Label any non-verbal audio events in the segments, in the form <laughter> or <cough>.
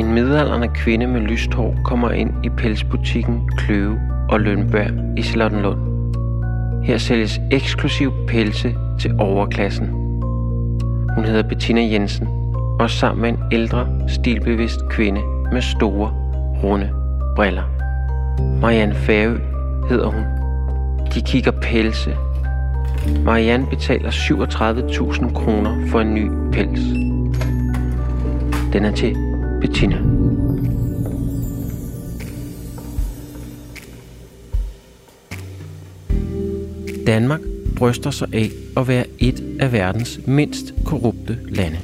En midalderne kvinde med lyst hår kommer ind i pelsbutikken Kløve og Lønberg i Charlottenlund. Her sælges eksklusiv pelse til overklassen. Hun hedder Bettina Jensen og sammen med en ældre, stilbevidst kvinde med store, runde briller. Marianne Færø hedder hun. De kigger pelse. Marianne betaler 37.000 kroner for en ny pels. Den er til Bettina. Danmark bryster sig af at være et af verdens mindst korrupte lande.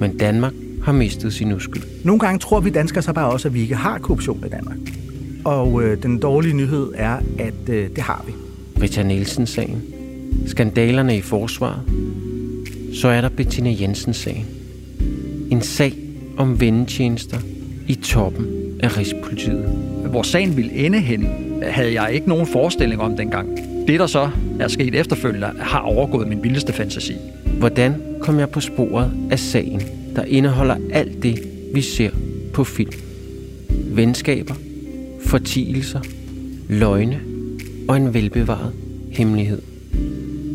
Men Danmark har mistet sin uskyld. Nogle gange tror vi danskere så bare også, at vi ikke har korruption i Danmark. Og øh, den dårlige nyhed er, at øh, det har vi. Rita Nielsen-sagen, skandalerne i forsvaret, så er der Bettina Jensen-sagen. En sag om vendetjenester i toppen af Rigspolitiet. Hvor sagen ville ende hen, havde jeg ikke nogen forestilling om dengang. Det, der så er sket efterfølgende, har overgået min vildeste fantasi. Hvordan kom jeg på sporet af sagen, der indeholder alt det, vi ser på film? Venskaber, fortielser, løgne og en velbevaret hemmelighed.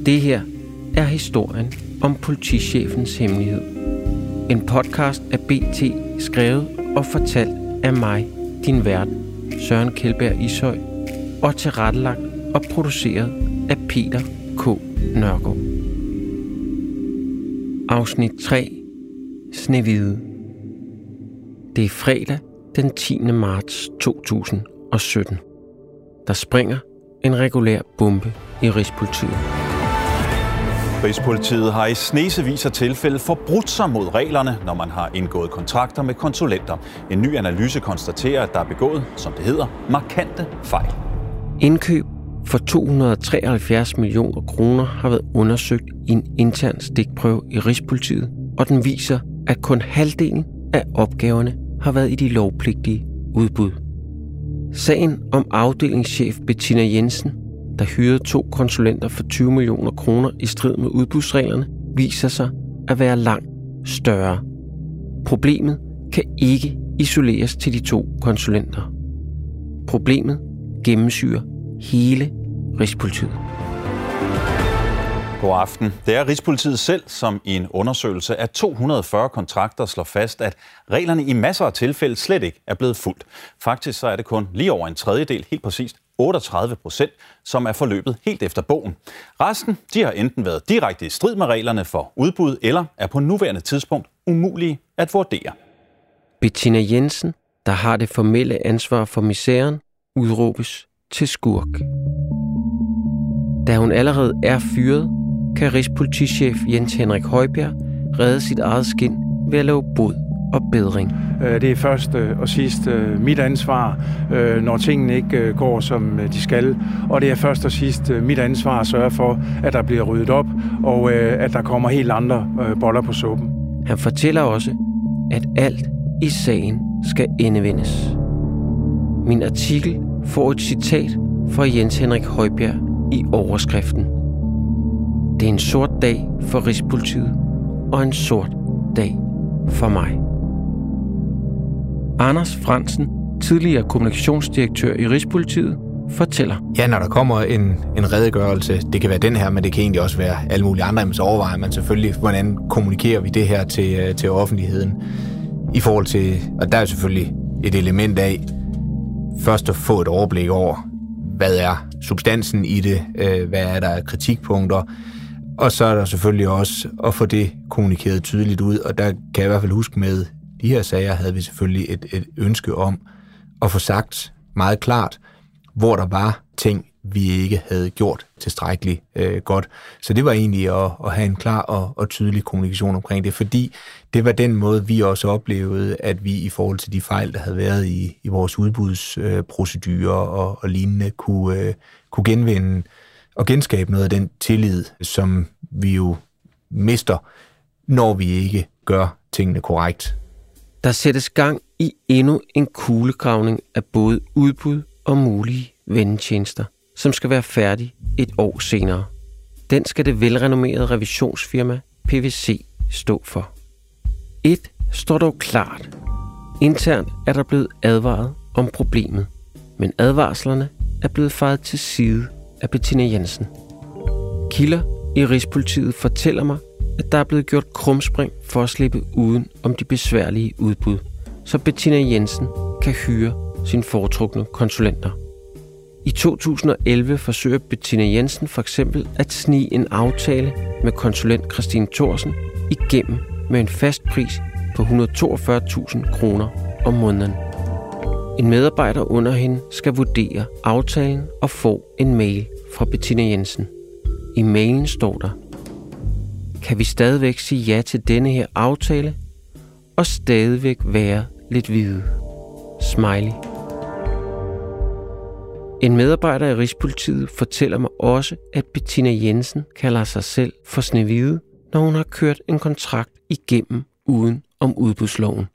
Det her er historien om politichefens hemmelighed. En podcast af BT, skrevet og fortalt af mig, din vært, Søren Kjeldberg Ishøj, og tilrettelagt og produceret af Peter K. Nørgaard. Afsnit 3. Snevide. Det er fredag den 10. marts 2017. Der springer en regulær bombe i Rigspolitiet. Rigspolitiet har i snesevis af tilfælde forbrudt sig mod reglerne, når man har indgået kontrakter med konsulenter. En ny analyse konstaterer, at der er begået, som det hedder, markante fejl. Indkøb for 273 millioner kroner har været undersøgt i en intern stikprøve i Rigspolitiet, og den viser, at kun halvdelen af opgaverne har været i de lovpligtige udbud. Sagen om afdelingschef Bettina Jensen, der hyrede to konsulenter for 20 millioner kroner i strid med udbudsreglerne, viser sig at være langt større. Problemet kan ikke isoleres til de to konsulenter. Problemet gennemsyrer hele Rigspolitiet. God aften. Det er Rigspolitiet selv, som i en undersøgelse af 240 kontrakter slår fast, at reglerne i masser af tilfælde slet ikke er blevet fuldt. Faktisk så er det kun lige over en tredjedel, helt præcist 38 procent, som er forløbet helt efter bogen. Resten de har enten været direkte i strid med reglerne for udbud, eller er på nuværende tidspunkt umulige at vurdere. Bettina Jensen, der har det formelle ansvar for misæren, udråbes til skurk. Da hun allerede er fyret, kan Rigspolitichef Jens Henrik Højbjerg redde sit eget skin ved at lave bod og bedring. Det er først og sidst mit ansvar, når tingene ikke går, som de skal. Og det er først og sidst mit ansvar at sørge for, at der bliver ryddet op, og at der kommer helt andre boller på suppen. Han fortæller også, at alt i sagen skal endevendes. Min artikel får et citat fra Jens Henrik Højbjerg i overskriften. Det er en sort dag for Rigspolitiet og en sort dag for mig. Anders Fransen, tidligere kommunikationsdirektør i Rigspolitiet, fortæller. Ja, når der kommer en, en redegørelse, det kan være den her, men det kan egentlig også være alle mulige andre, så overvejer man selvfølgelig, hvordan kommunikerer vi det her til, øh, til offentligheden i forhold til, og der er selvfølgelig et element af, først at få et overblik over, hvad er substansen i det, øh, hvad er der af kritikpunkter, og så er der selvfølgelig også at få det kommunikeret tydeligt ud, og der kan jeg i hvert fald huske med de her sager, havde vi selvfølgelig et, et ønske om at få sagt meget klart, hvor der var ting, vi ikke havde gjort tilstrækkeligt øh, godt. Så det var egentlig at, at have en klar og, og tydelig kommunikation omkring det, fordi det var den måde, vi også oplevede, at vi i forhold til de fejl, der havde været i, i vores udbudsprocedurer øh, og, og lignende, kunne, øh, kunne genvinde og genskabe noget af den tillid, som vi jo mister, når vi ikke gør tingene korrekt. Der sættes gang i endnu en kuglegravning af både udbud og mulige vendetjenester, som skal være færdig et år senere. Den skal det velrenommerede revisionsfirma PVC stå for. Et står dog klart. Internt er der blevet advaret om problemet, men advarslerne er blevet faret til side af Bettina Jensen. Kilder i Rigspolitiet fortæller mig, at der er blevet gjort krumspring for at slippe uden om de besværlige udbud, så Bettina Jensen kan hyre sine foretrukne konsulenter. I 2011 forsøger Bettina Jensen for eksempel at snige en aftale med konsulent Christine Thorsen igennem med en fast pris på 142.000 kroner om måneden. En medarbejder under hende skal vurdere aftalen og få en mail fra Bettina Jensen. I mailen står der, kan vi stadigvæk sige ja til denne her aftale og stadigvæk være lidt hvide. Smiley. En medarbejder i Rigspolitiet fortæller mig også, at Bettina Jensen kalder sig selv for Snevide, når hun har kørt en kontrakt igennem uden om udbudsloven.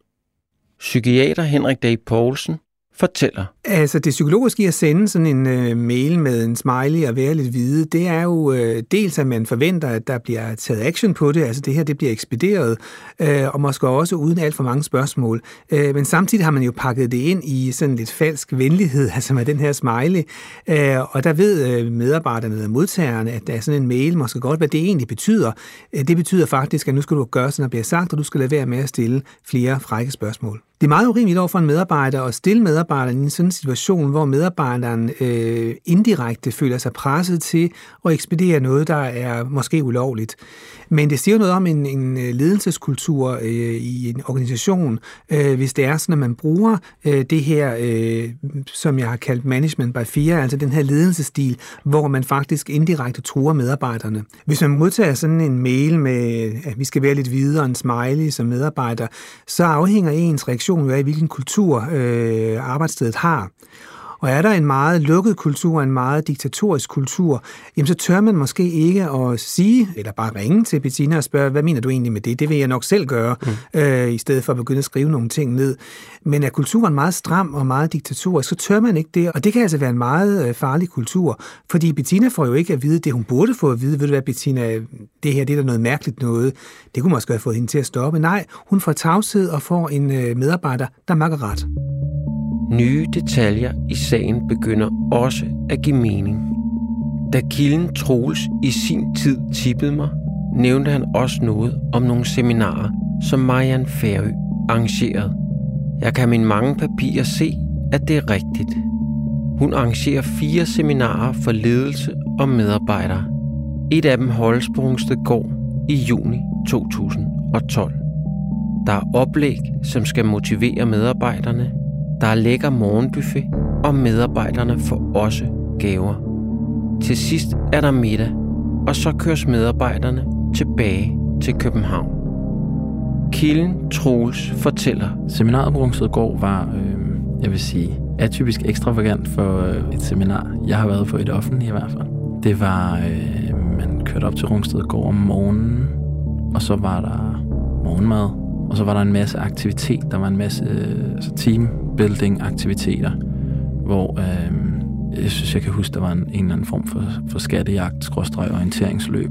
Psykiater Henrik Dag Poulsen fortæller. Altså det psykologiske i at sende sådan en øh, mail med en smiley og være lidt hvide, det er jo øh, dels, at man forventer, at der bliver taget action på det, altså det her det bliver ekspederet, øh, og måske også uden alt for mange spørgsmål. Øh, men samtidig har man jo pakket det ind i sådan lidt falsk venlighed, <laughs> altså med den her smiley, øh, og der ved øh, medarbejderne og modtagerne, at der er sådan en mail måske godt, hvad det egentlig betyder. Øh, det betyder faktisk, at nu skal du gøre, sådan der bliver sagt, og du skal lade være med at stille flere frække spørgsmål. Det er meget urimeligt over for en medarbejder at stille medarbejderen i en sådan situation, hvor medarbejderen øh, indirekte føler sig presset til at ekspedere noget, der er måske ulovligt. Men det siger noget om en, en øh, ledelseskultur øh, i en organisation, øh, hvis det er sådan, at man bruger øh, det her, øh, som jeg har kaldt management by fear, altså den her ledelsesstil, hvor man faktisk indirekte truer medarbejderne. Hvis man modtager sådan en mail med, at vi skal være lidt videre, en smiley som medarbejder, så afhænger ens reaktion jo er, hvilken kultur øh, arbejdsstedet har. Og er der en meget lukket kultur, en meget diktatorisk kultur, jamen så tør man måske ikke at sige, eller bare ringe til Bettina og spørge, hvad mener du egentlig med det? Det vil jeg nok selv gøre, mm. øh, i stedet for at begynde at skrive nogle ting ned. Men er kulturen meget stram og meget diktatorisk, så tør man ikke det. Og det kan altså være en meget øh, farlig kultur, fordi Bettina får jo ikke at vide det, hun burde få at vide. Ved du hvad, Bettina, det her det er der noget mærkeligt noget. Det kunne måske have fået hende til at stoppe. Nej, hun får tavshed og får en øh, medarbejder, der makker ret. Nye detaljer i sagen begynder også at give mening. Da kilden Troels i sin tid tippede mig, nævnte han også noget om nogle seminarer, som Marian Færø arrangerede. Jeg kan min mange papirer se, at det er rigtigt. Hun arrangerer fire seminarer for ledelse og medarbejdere. Et af dem holdes på Rungsted i juni 2012. Der er oplæg, som skal motivere medarbejderne der er lækker morgenbuffet, og medarbejderne får også gaver. Til sidst er der middag, og så køres medarbejderne tilbage til København. Kilden Troels fortæller. Seminaret på Rungsødgård var, øh, jeg vil sige, atypisk ekstravagant for øh, et seminar. Jeg har været på et offentligt i hvert fald. Det var, øh, man kørte op til Rungstedgård om morgenen, og så var der morgenmad, og så var der en masse aktivitet. Der var en masse øh, altså building aktiviteter, hvor øh, jeg synes, jeg kan huske, der var en, en eller anden form for, for skattejagt, skråstrøg orienteringsløb.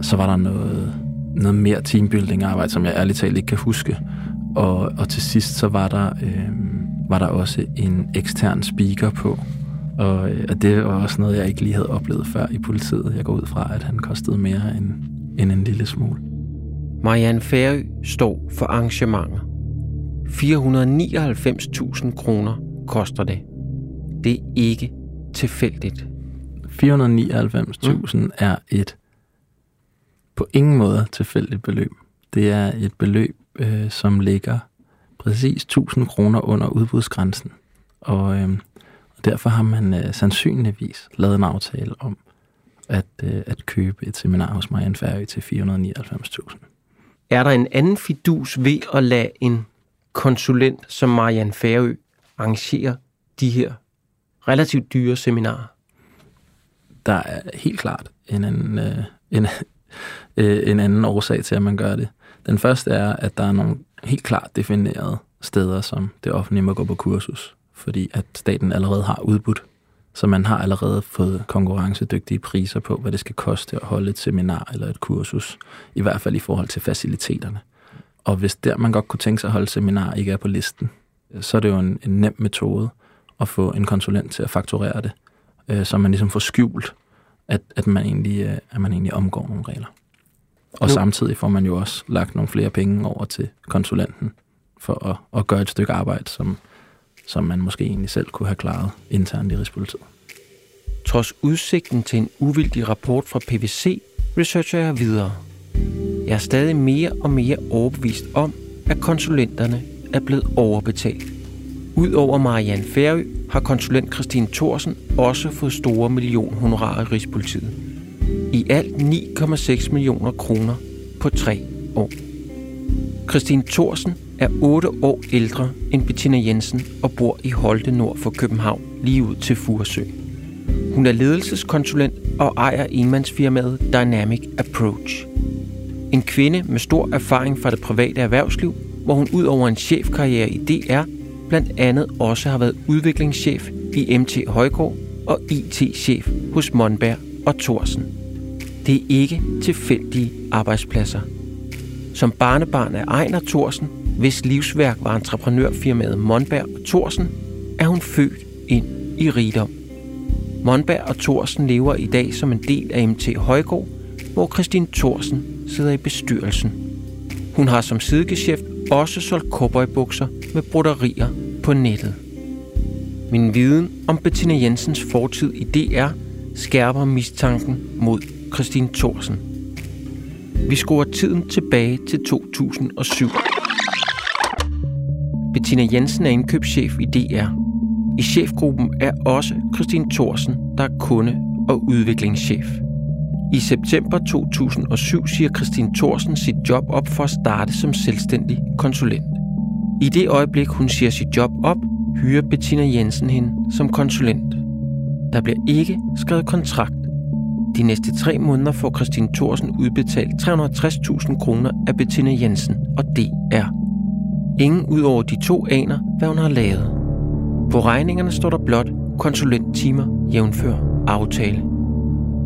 Så var der noget, noget mere teambuilding-arbejde, som jeg ærligt talt ikke kan huske. Og, og til sidst så var der, øh, var der også en ekstern speaker på, og, øh, og det var også noget, jeg ikke lige havde oplevet før i politiet. Jeg går ud fra, at han kostede mere end, end en lille smule. Marianne Færø står for arrangementer. 499.000 kroner koster det. Det er ikke tilfældigt. 499.000 mm. er et på ingen måde tilfældigt beløb. Det er et beløb, øh, som ligger præcis 1000 kroner under udbudsgrænsen. Og, øh, og derfor har man øh, sandsynligvis lavet en aftale om at, øh, at købe et seminar hos Marianne Færø til 499.000. Er der en anden fidus ved at lade en konsulent som Marian Færø arrangerer de her relativt dyre seminarer? Der er helt klart en anden, øh, en, <laughs> øh, en anden årsag til, at man gør det. Den første er, at der er nogle helt klart definerede steder, som det offentlige må gå på kursus, fordi at staten allerede har udbudt så man har allerede fået konkurrencedygtige priser på, hvad det skal koste at holde et seminar eller et kursus, i hvert fald i forhold til faciliteterne. Og hvis der man godt kunne tænke sig at holde seminar ikke er på listen, så er det jo en, en nem metode at få en konsulent til at fakturere det, øh, så man ligesom får skjult, at, at, man egentlig, øh, at man egentlig omgår nogle regler. Og jo. samtidig får man jo også lagt nogle flere penge over til konsulenten for at, at gøre et stykke arbejde, som, som man måske egentlig selv kunne have klaret internt i Rigspolitiet. Trods udsigten til en uvildig rapport fra PVC, researcher jeg videre. Jeg er stadig mere og mere overbevist om, at konsulenterne er blevet overbetalt. Udover Marianne Færø har konsulent Christine Thorsen også fået store millionhonorarer i Rigspolitiet. I alt 9,6 millioner kroner på tre år. Christine Thorsen er 8 år ældre end Bettina Jensen og bor i Holte nord for København, lige ud til Furesø. Hun er ledelseskonsulent og ejer enmandsfirmaet Dynamic Approach. En kvinde med stor erfaring fra det private erhvervsliv, hvor hun ud over en chefkarriere i DR, blandt andet også har været udviklingschef i MT Højgaard og IT-chef hos Monberg og Thorsen. Det er ikke tilfældige arbejdspladser. Som barnebarn af Ejner Thorsen, hvis livsværk var entreprenørfirmaet Monberg og Thorsen, er hun født ind i rigdom. Monberg og Thorsen lever i dag som en del af MT Højgaard, hvor Christine Thorsen sidder i bestyrelsen. Hun har som sidegeschæft også solgt cowboybukser med broderier på nettet. Min viden om Bettina Jensens fortid i DR skærper mistanken mod Christine Thorsen. Vi skruer tiden tilbage til 2007. Bettina Jensen er indkøbschef i DR. I chefgruppen er også Christine Thorsen, der er kunde- og udviklingschef. I september 2007 siger Christine Thorsen sit job op for at starte som selvstændig konsulent. I det øjeblik, hun siger sit job op, hyrer Bettina Jensen hende som konsulent. Der bliver ikke skrevet kontrakt. De næste tre måneder får Christine Thorsen udbetalt 360.000 kroner af Bettina Jensen, og det er. Ingen ud over de to aner, hvad hun har lavet. På regningerne står der blot konsulenttimer jævnfør aftale.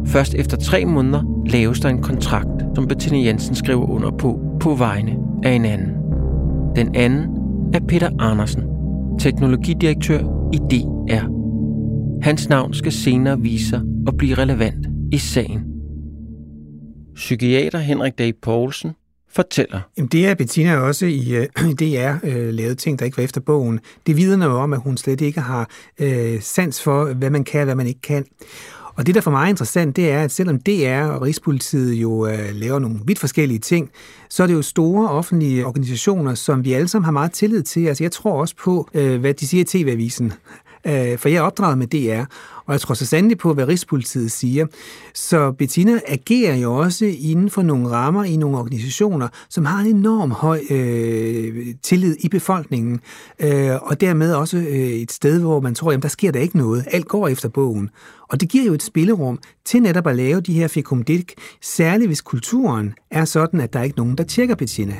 Først efter tre måneder laves der en kontrakt, som Bettina Jensen skriver under på på vegne af en anden. Den anden er Peter Andersen, teknologidirektør i DR. Hans navn skal senere vise sig at blive relevant i sagen. Psykiater Henrik Dag Poulsen fortæller. Jamen det er Bettina også i, øh, DR øh, lavet ting, der ikke var efter bogen. Det vidner jo om, at hun slet ikke har øh, sans for, hvad man kan og hvad man ikke kan. Og det, der for mig er interessant, det er, at selvom DR og Rigspolitiet jo øh, laver nogle vidt forskellige ting, så er det jo store offentlige organisationer, som vi alle sammen har meget tillid til. Altså jeg tror også på, øh, hvad de siger i TV-avisen. Øh, for jeg er opdraget med DR, og jeg tror så sandelig på, hvad Rigspolitiet siger. Så Bettina agerer jo også inden for nogle rammer i nogle organisationer, som har en enorm høj øh, tillid i befolkningen, øh, og dermed også øh, et sted, hvor man tror, jamen der sker der ikke noget. Alt går efter bogen. Og det giver jo et spillerum til netop at lave de her fikumdik, særligt hvis kulturen er sådan, at der er ikke nogen, der tjekker Bettina.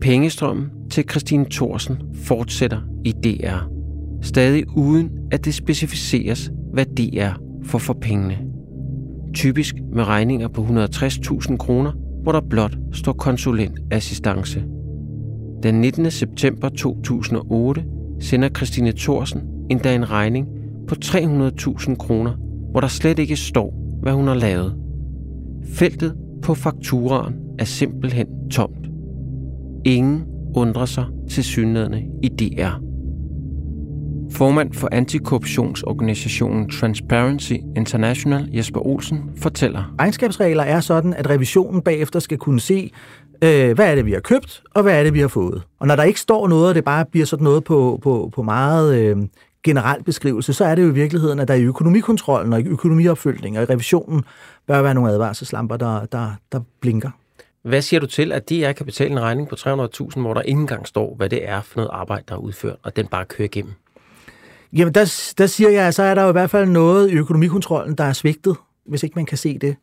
Pengestrømmen til Christine Thorsen fortsætter i DR. Stadig uden at det specificeres, hvad det er for for pengene. Typisk med regninger på 160.000 kroner, hvor der blot står konsulentassistance. Den 19. september 2008 sender Christine Thorsen endda en regning på 300.000 kroner, hvor der slet ikke står, hvad hun har lavet. Feltet på fakturaen er simpelthen tomt. Ingen undrer sig til synlædende i DR. Formand for antikorruptionsorganisationen Transparency International, Jesper Olsen, fortæller. Regnskabsregler er sådan, at revisionen bagefter skal kunne se, øh, hvad er det, vi har købt, og hvad er det, vi har fået. Og når der ikke står noget, og det bare bliver sådan noget på, på, på meget øh, generel beskrivelse, så er det jo i virkeligheden, at der i økonomikontrollen og i økonomiopfølgning og i revisionen bør være nogle advarselslamper, der, der, der blinker. Hvad siger du til, at DR kan betale en regning på 300.000, hvor der ikke engang står, hvad det er for noget arbejde, der er udført, og den bare kører igennem? Jamen, der, der siger jeg, at så er der jo i hvert fald noget i økonomikontrollen, der er svigtet, hvis ikke man kan se det.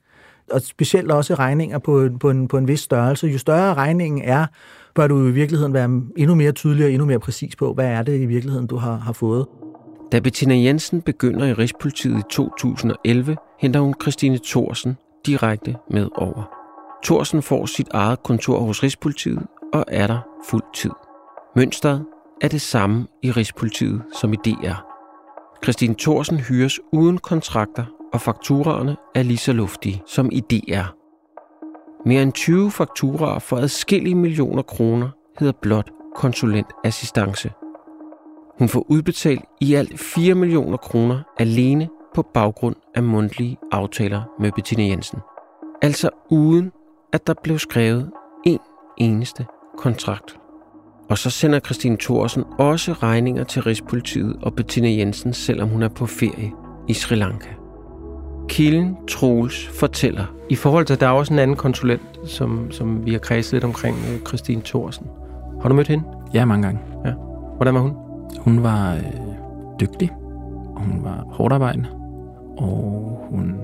Og specielt også regninger på, på, en, på en vis størrelse. Jo større regningen er, bør du i virkeligheden være endnu mere tydelig og endnu mere præcis på, hvad er det i virkeligheden, du har, har fået. Da Bettina Jensen begynder i Rigspolitiet i 2011, henter hun Christine Thorsen direkte med over. Thorsen får sit eget kontor hos Rigspolitiet og er der fuld tid. Mønstret er det samme i Rigspolitiet som i DR. Christine Thorsen hyres uden kontrakter, og fakturaerne er lige så luftige som i DR. Mere end 20 fakturaer for adskillige millioner kroner hedder blot konsulentassistance. Hun får udbetalt i alt 4 millioner kroner alene på baggrund af mundtlige aftaler med Bettina Jensen. Altså uden at der blev skrevet en eneste kontrakt. Og så sender Christine Thorsen også regninger til Rigspolitiet og Bettina Jensen, selvom hun er på ferie i Sri Lanka. Kilden Troels fortæller. I forhold til, at der er også en anden konsulent, som, som vi har kredset lidt omkring, øh, Christine Thorsen. Har du mødt hende? Ja, mange gange. Ja. Hvordan var hun? Hun var øh, dygtig, og hun var hårdt arbejdende, og hun,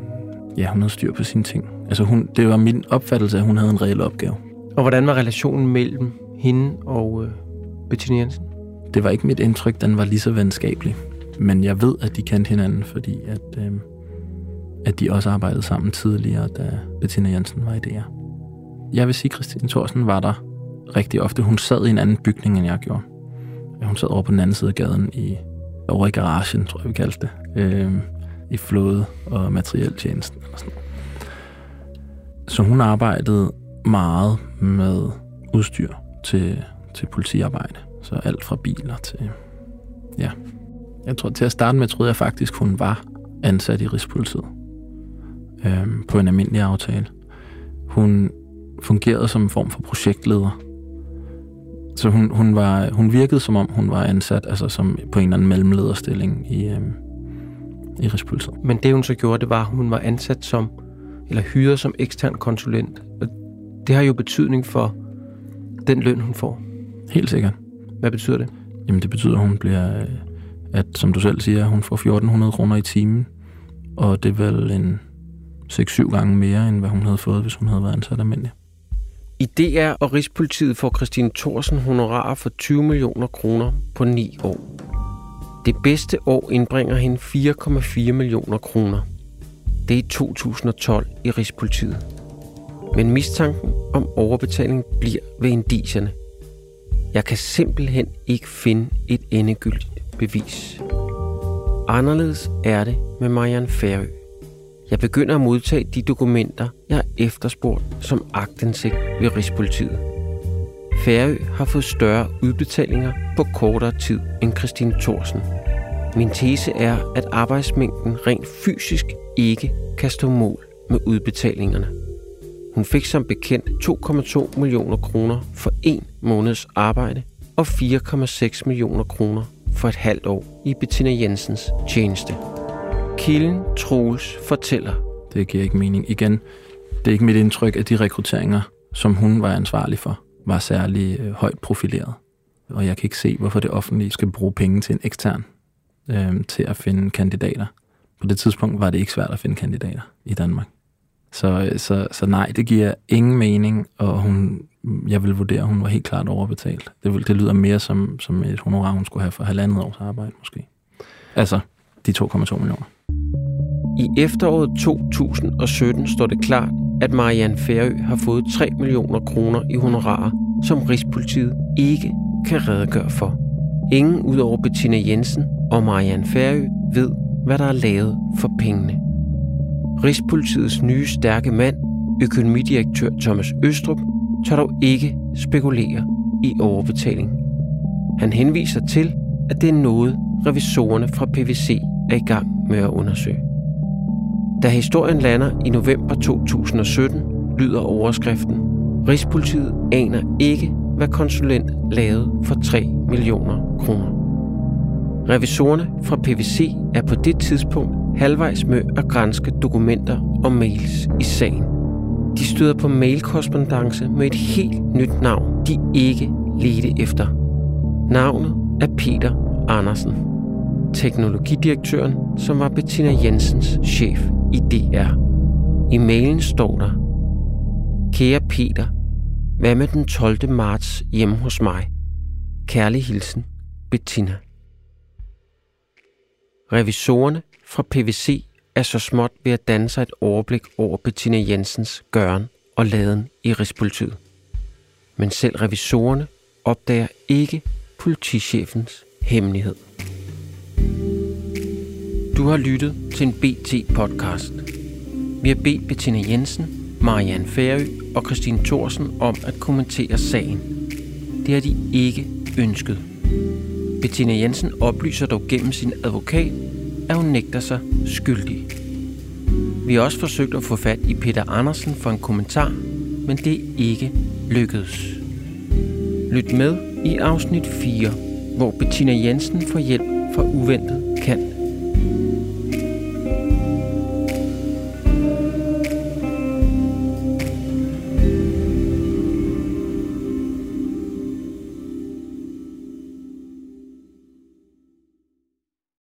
ja, hun havde styr på sine ting. Altså hun, det var min opfattelse, at hun havde en reel opgave. Og hvordan var relationen mellem hende og øh, Bettina Jensen? Det var ikke mit indtryk, den var lige så venskabelig. Men jeg ved, at de kendte hinanden, fordi at, øh, at de også arbejdede sammen tidligere, da Bettina Jensen var i DR. Jeg vil sige, at Christine Thorsen var der rigtig ofte. Hun sad i en anden bygning, end jeg gjorde. Hun sad over på den anden side af gaden, i, over i garagen, tror jeg, vi kaldte det. Øh, I flåde- og materieltjenesten. Eller sådan. Så hun arbejdede meget med udstyr til, til politiarbejde. Så alt fra biler til... Ja. Jeg tror, til at starte med, troede jeg faktisk, hun var ansat i Rigspolitiet. øhm, på en almindelig aftale. Hun fungerede som en form for projektleder så hun, hun, var, hun virkede som om, hun var ansat altså som på en eller anden mellemlederstilling i, øhm, i Rigspolitiet. Men det hun så gjorde, det var, at hun var ansat som, eller hyret som ekstern konsulent. Og det har jo betydning for den løn, hun får. Helt sikkert. Hvad betyder det? Jamen det betyder, at hun bliver, øh, at som du selv siger, hun får 1400 kroner i timen. Og det er vel en 6-7 gange mere, end hvad hun havde fået, hvis hun havde været ansat almindelig. I DR og Rigspolitiet får Christine Thorsen honorar for 20 millioner kroner på 9 år. Det bedste år indbringer hende 4,4 millioner kroner. Det er i 2012 i Rigspolitiet. Men mistanken om overbetaling bliver ved indicierne. Jeg kan simpelthen ikke finde et endegyldigt bevis. Anderledes er det med Marianne Færø. Jeg begynder at modtage de dokumenter, jeg har efterspurgt som agtindsigt ved Rigspolitiet. Færø har fået større udbetalinger på kortere tid end Christine Thorsen. Min tese er, at arbejdsmængden rent fysisk ikke kan stå mål med udbetalingerne. Hun fik som bekendt 2,2 millioner kroner for en måneds arbejde og 4,6 millioner kroner for et halvt år i Bettina Jensens tjeneste. Kilden Troels fortæller. Det giver ikke mening. Igen, det er ikke mit indtryk, at de rekrutteringer, som hun var ansvarlig for, var særlig øh, højt profileret. Og jeg kan ikke se, hvorfor det offentlige skal bruge penge til en ekstern øh, til at finde kandidater. På det tidspunkt var det ikke svært at finde kandidater i Danmark. Så, så, så nej, det giver ingen mening, og hun, jeg vil vurdere, at hun var helt klart overbetalt. Det, det lyder mere som, som et honorar, hun skulle have for halvandet års arbejde måske. Altså de 2,2 millioner. I efteråret 2017 står det klart, at Marianne Færø har fået 3 millioner kroner i honorarer, som Rigspolitiet ikke kan redegøre for. Ingen udover Bettina Jensen og Marianne Færø ved, hvad der er lavet for pengene. Rigspolitiets nye stærke mand, økonomidirektør Thomas Østrup, tør dog ikke spekulere i overbetaling. Han henviser til, at det er noget, revisorerne fra PVC er i gang med at undersøge. Da historien lander i november 2017, lyder overskriften Rigspolitiet aner ikke, hvad konsulent lavede for 3 millioner kroner. Revisorerne fra PVC er på det tidspunkt halvvejs med at grænske dokumenter og mails i sagen. De støder på mailkorrespondence med et helt nyt navn, de ikke ledte efter. Navnet er Peter Andersen, teknologidirektøren, som var Bettina Jensens chef i DR. I mailen står der, Kære Peter, hvad med den 12. marts hjemme hos mig? Kærlig hilsen, Bettina. Revisorerne fra PVC er så småt ved at danne sig et overblik over Bettina Jensens gøren og laden i Rigspolitiet. Men selv revisorerne opdager ikke politichefens hemmelighed. Du har lyttet til en BT-podcast. Vi har bedt Bettina Jensen, Marianne Færø og Christine Thorsen om at kommentere sagen. Det har de ikke ønsket. Bettina Jensen oplyser dog gennem sin advokat, at hun nægter sig skyldig. Vi har også forsøgt at få fat i Peter Andersen for en kommentar, men det er ikke lykkedes. Lyt med i afsnit 4, hvor Bettina Jensen får hjælp fra uventet kant